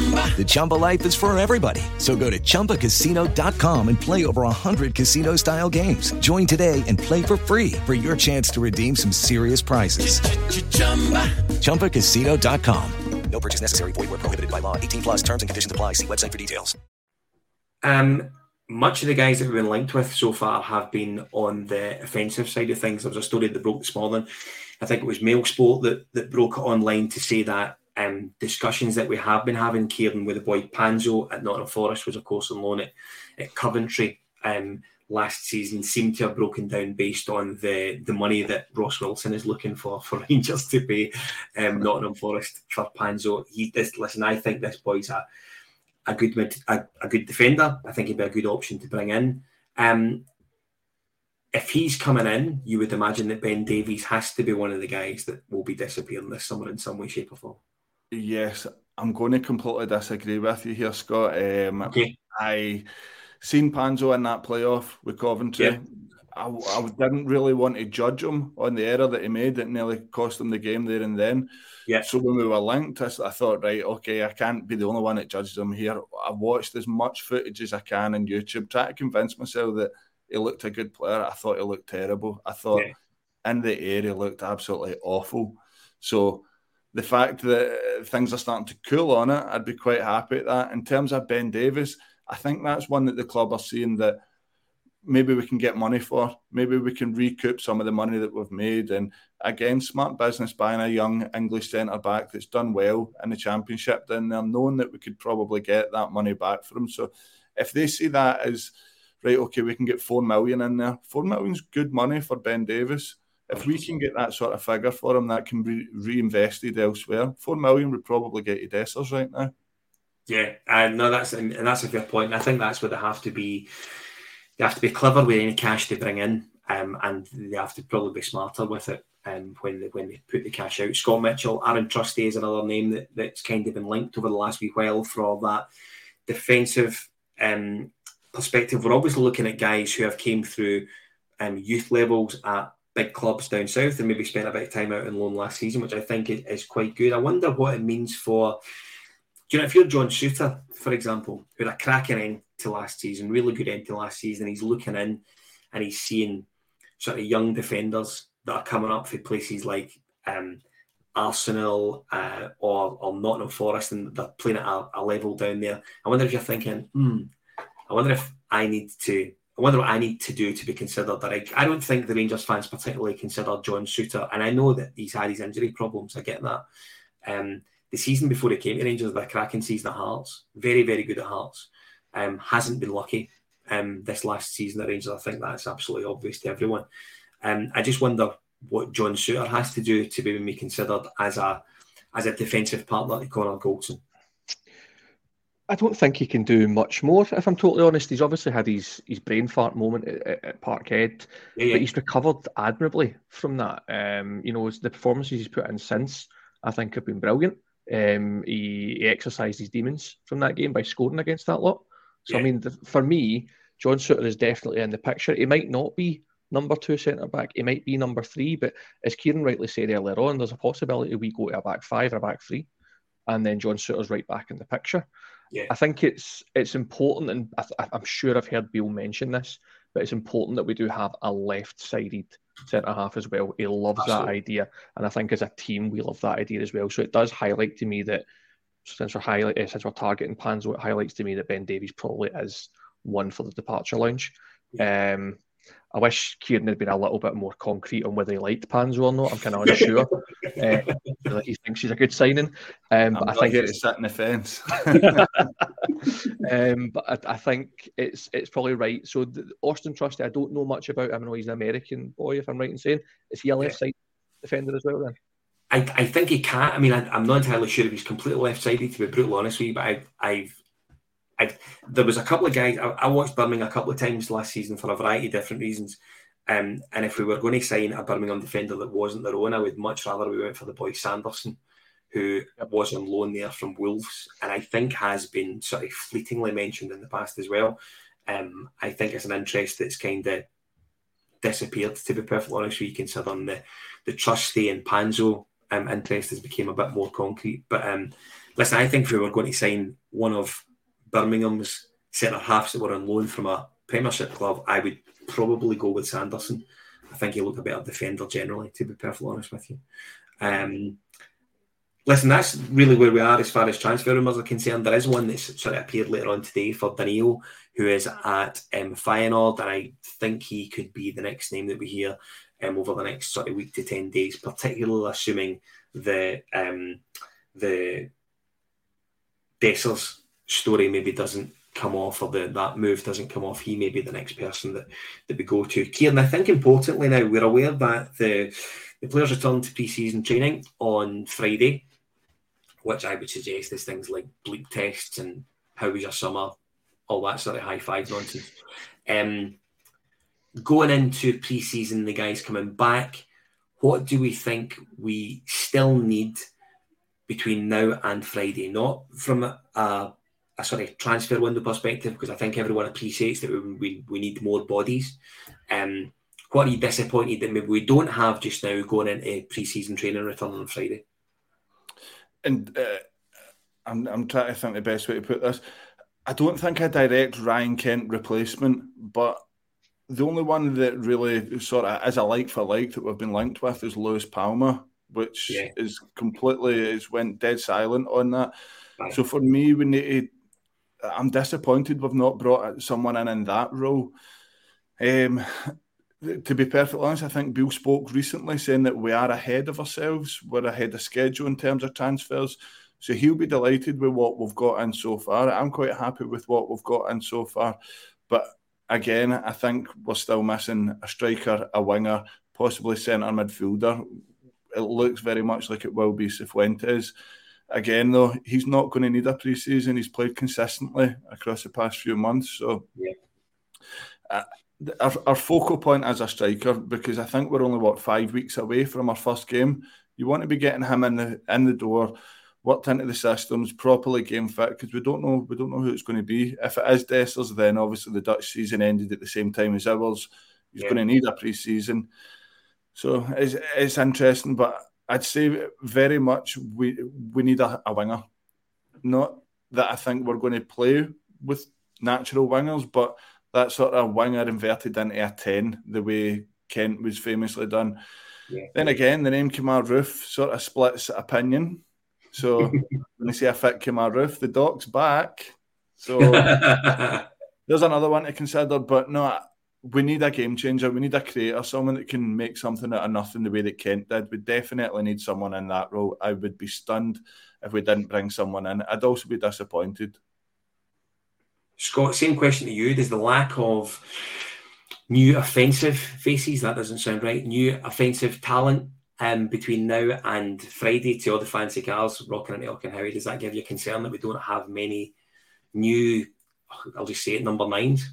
Chumba. The Chumba life is for everybody. So go to ChumbaCasino.com and play over 100 casino style games. Join today and play for free for your chance to redeem some serious prizes. Ch-ch-chumba. ChumbaCasino.com. No purchase necessary. Void where prohibited by law. 18 plus terms and conditions apply. See website for details. Um, much of the guys that we've been linked with so far have been on the offensive side of things. There was a story that broke this morning. I think it was Mail Sport that, that broke it online to say that um, discussions that we have been having, Kyran, with the boy Panzo at Nottingham Forest was, of course, on loan at, at Coventry um, last season, seemed to have broken down based on the, the money that Ross Wilson is looking for for Rangers to pay um, Nottingham Forest for Panzo. He this listen, I think this boy's a a good a, a good defender. I think he'd be a good option to bring in. Um, if he's coming in, you would imagine that Ben Davies has to be one of the guys that will be disappearing this summer in some way, shape, or form. Yes, I'm going to completely disagree with you here, Scott. Um, okay. I seen Panzo in that playoff with Coventry. Yeah. I, I, didn't really want to judge him on the error that he made that nearly cost him the game there and then. Yeah. So when we were linked, I, I thought, right, okay, I can't be the only one that judges him here. I watched as much footage as I can on YouTube, try to convince myself that he looked a good player. I thought he looked terrible. I thought yeah. in the area looked absolutely awful. So the fact that things are starting to cool on it, I'd be quite happy at that. In terms of Ben Davies, I think that's one that the club are seeing that maybe we can get money for. Maybe we can recoup some of the money that we've made. And again, smart business buying a young English centre back that's done well in the championship, then they're knowing that we could probably get that money back for him. So if they see that as right, okay, we can get four million in there. Four million's good money for Ben Davies. If we can get that sort of figure for him, that can be reinvested elsewhere. Four million would probably get you Dessers right now. Yeah, and no, that's and, that's a good point. And I think that's where they have to be. They have to be clever with any cash they bring in, um, and they have to probably be smarter with it um, when they when they put the cash out. Scott Mitchell, Aaron Trusty is another name that, that's kind of been linked over the last wee while for all that defensive um, perspective. We're obviously looking at guys who have came through um, youth levels at big clubs down south and maybe spent a bit of time out in loan last season, which I think is, is quite good. I wonder what it means for, you know, if you're John Souttar, for example, who had a cracking end to last season, really good end to last season, he's looking in and he's seeing sort of young defenders that are coming up for places like um, Arsenal uh, or, or Nottingham Forest and they're playing at a, a, level down there. I wonder if you're thinking, hmm, I wonder if I need to I wonder what I need to do to be considered. That I, don't think the Rangers fans particularly consider John Souttar, and I know that he's had his injury problems. I get that. Um, the season before he came to Rangers, the cracking season at Hearts, very very good at Hearts. Um, hasn't been lucky um, this last season at Rangers. I think that's absolutely obvious to everyone. Um, I just wonder what John Souttar has to do to be considered as a as a defensive partner to Connor Goldson. I don't think he can do much more. If I'm totally honest, he's obviously had his his brain fart moment at, at Parkhead, yeah, yeah. but he's recovered admirably from that. Um, you know, the performances he's put in since I think have been brilliant. Um, he, he, exercised his demons from that game by scoring against that lot. So yeah. I mean, the, for me, John Souttar is definitely in the picture. He might not be number two centre back. He might be number three, but as Kyran rightly said earlier on, there's a possibility we go to a back five or a back three, and then John Souttar's right back in the picture. Yeah. I think it's it's important, and I, am sure I've heard Beale mention this, but it's important that we do have a left-sided centre half as well. He loves Absolutely. that idea, and I think as a team we love that idea as well. So it does highlight to me that since we're highlight eh, since we're targeting Panzo, it highlights to me that Ben Davies probably is one for the departure lounge. Yeah. Um, I wish Kyran had been a little bit more concrete on whether he liked Panzo or not. I'm kind of unsure. uh, he thinks he's a good signing. Um, but I think it's sat in the fence. um, but I, I, think it's it's probably right. So the, Auston Trusty, I don't know much about him. I know he's an American boy, if I'm right in saying. Is he a left side defender as well then? I, I think he can't. I mean, I, am not entirely sure if he's completely left sided, to be brutally honest with you, but I've, I've I, there was a couple of guys I, I, watched Birmingham a couple of times last season for a variety of different reasons. Um, and if we were going to sign a Birmingham defender that wasn't their own, I would much rather we went for the boy Sanderson, who was on loan there from Wolves, and I think has been sort of fleetingly mentioned in the past as well. Um, I think it's an interest that's kind of disappeared, to be perfectly honest with you, considering the the Trusty and Panzo um, interest has become a bit more concrete. But um, listen, I think if we were going to sign one of Birmingham's centre halves that were on loan from a Premiership club, I would probably go with Sanderson. I think he looked a better defender generally, to be perfectly honest with you. Um, listen, that's really where we are as far as transfer rumours are concerned. There is one that's sort of appeared later on today for Danilo, who is at um, Feyenoord, and I think he could be the next name that we hear um, over the next sort of week to ten days, particularly assuming the um, the Dessers story maybe doesn't come off or the, that move doesn't come off, he may be the next person that, that we go to. Kyran, I think importantly now, we're aware that the, the players return to pre-season training on Friday, which I would suggest is things like bleep tests and how was your summer, all that sort of high five nonsense. Um, going into pre-season, the guys coming back, what do we think we still need between now and Friday? Not from a, a a sort of transfer window perspective because I think everyone appreciates that we, we, we need more bodies. Um, what are you disappointed that maybe we don't have just now going into pre-season training return on Friday? And uh, I'm, I'm trying to think the best way to put this. I don't think a direct Ryan Kent replacement, but the only one that really sort of is a like for like that we've been linked with is Lewis Palmer, which yeah. is completely is went dead silent on that. Right. So for me, we need to, I'm disappointed we've not brought someone in in that role. Um, to be perfectly honest, I think Beale spoke recently saying that we are ahead of ourselves. We're ahead of schedule in terms of transfers. So he'll be delighted with what we've got in so far. I'm quite happy with what we've got in so far. But again, I think we're still missing a striker, a winger, possibly centre midfielder. It looks very much like it will be Cifuentes. Again, though, he's not going to need a pre-season. He's played consistently across the past few months. So yeah. uh, our, our focal point as a striker, because I think we're only what five weeks away from our first game. You want to be getting him in the in the door, worked into the systems, properly game fit, because we don't know we don't know who it's going to be. If it is Dessers, then obviously the Dutch season ended at the same time as ours. He's yeah. going to need a pre-season, so it's it's interesting. But I'd say very much we we need a, a winger, not that I think we're going to play with natural wingers, but that sort of winger inverted into a 10, the way Kent was famously done. Yeah. Then again, the name Kemar Roofe sort of splits opinion. So when they say a fit Kemar Roofe, the doc's back. So there's another one to consider. But no, we need a game changer. We need a creator, someone that can make something out of nothing the way that Kent did. We definitely need someone in that role. I would be stunned if we didn't bring someone in. I'd also be disappointed. Scott, same question to you. Does the lack of new offensive faces, that doesn't sound right, new offensive talent um, between now and Friday to all the fancy cars rocking into Auchenhowie, does that give you concern that we don't have many new, I'll just say it, number nines?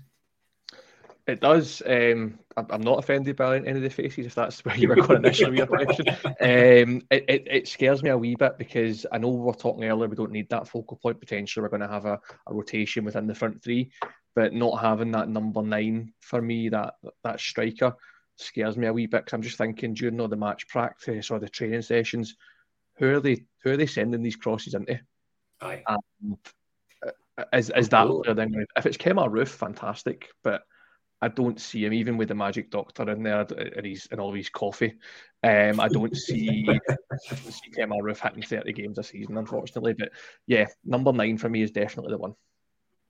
It does. Um, I'm not offended by any of the faces, if that's where you were going initially with your question. Um, it, it, it, scares me a wee bit because I know we were talking earlier, we don't need that focal point. Potentially, we're going to have a, a rotation within the front three, but not having that number nine for me, that that striker, scares me a wee bit because I'm just thinking during all the match practice or the training sessions, who are they? Who are they sending these crosses into? Aye. And, uh, is, is that then if it's Kemar Roofe, fantastic, but I don't see him even with the magic doctor in there and he's in all of his coffee. Um, I don't see, see Kemar Roofe hitting 30 games a season, unfortunately. But yeah, number nine for me is definitely the one.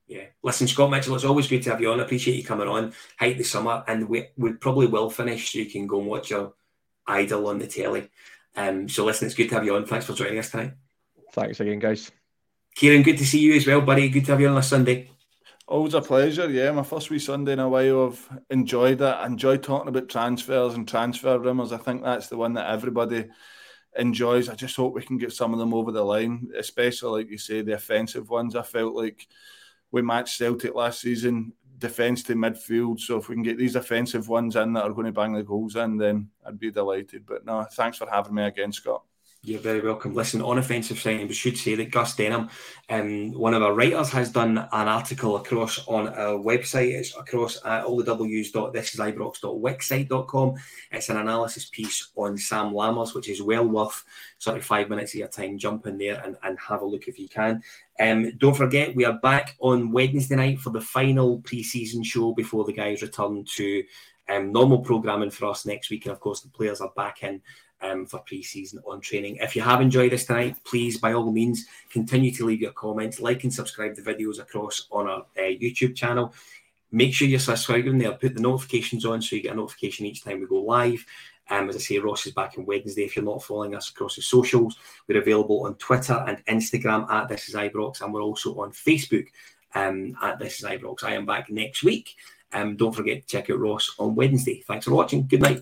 Yeah. Listen, Scott Mitchell, it's always good to have you on. I appreciate you coming on. Height the summer, and we, we probably will finish so you can go and watch your idol on the telly. Um, so listen, it's good to have you on. Thanks for joining us tonight. Thanks again, guys. Kyran, good to see you as well, buddy. Good to have you on a Sunday. Always a pleasure. Yeah, my first wee Sunday in a while. I've enjoyed it. I enjoy talking about transfers and transfer rumours. I think that's the one that everybody enjoys. I just hope we can get some of them over the line, especially like you say, the offensive ones. I felt like we matched Celtic last season, defence to midfield. So if we can get these offensive ones in that are going to bang the goals in, then I'd be delighted. But no, thanks for having me again, Scott. You're very welcome. Listen, on offensive side, we should say that Gus Denham, um, one of our writers, has done an article across on our website. It's across at all the w's.thisisibrox.wixsite.com. It's an analysis piece on Sam Lammers, which is well worth sort of five minutes of your time. Jump in there and, and have a look if you can. Um, don't forget, we are back on Wednesday night for the final pre-season show before the guys return to um, normal programming for us next week. And of course, the players are back in um, for pre-season on training. If you have enjoyed this tonight, please, by all means, continue to leave your comments, like and subscribe the videos across on our uh, YouTube channel. Make sure you're subscribing there. Put the notifications on so you get a notification each time we go live. Um, as I say, Ross is back on Wednesday. If you're not following us across the socials, we're available on Twitter and Instagram at This Is Ibrox, and we're also on Facebook um, at This Is Ibrox. I am back next week. Um, don't forget to check out Ross on Wednesday. Thanks for watching. Good night.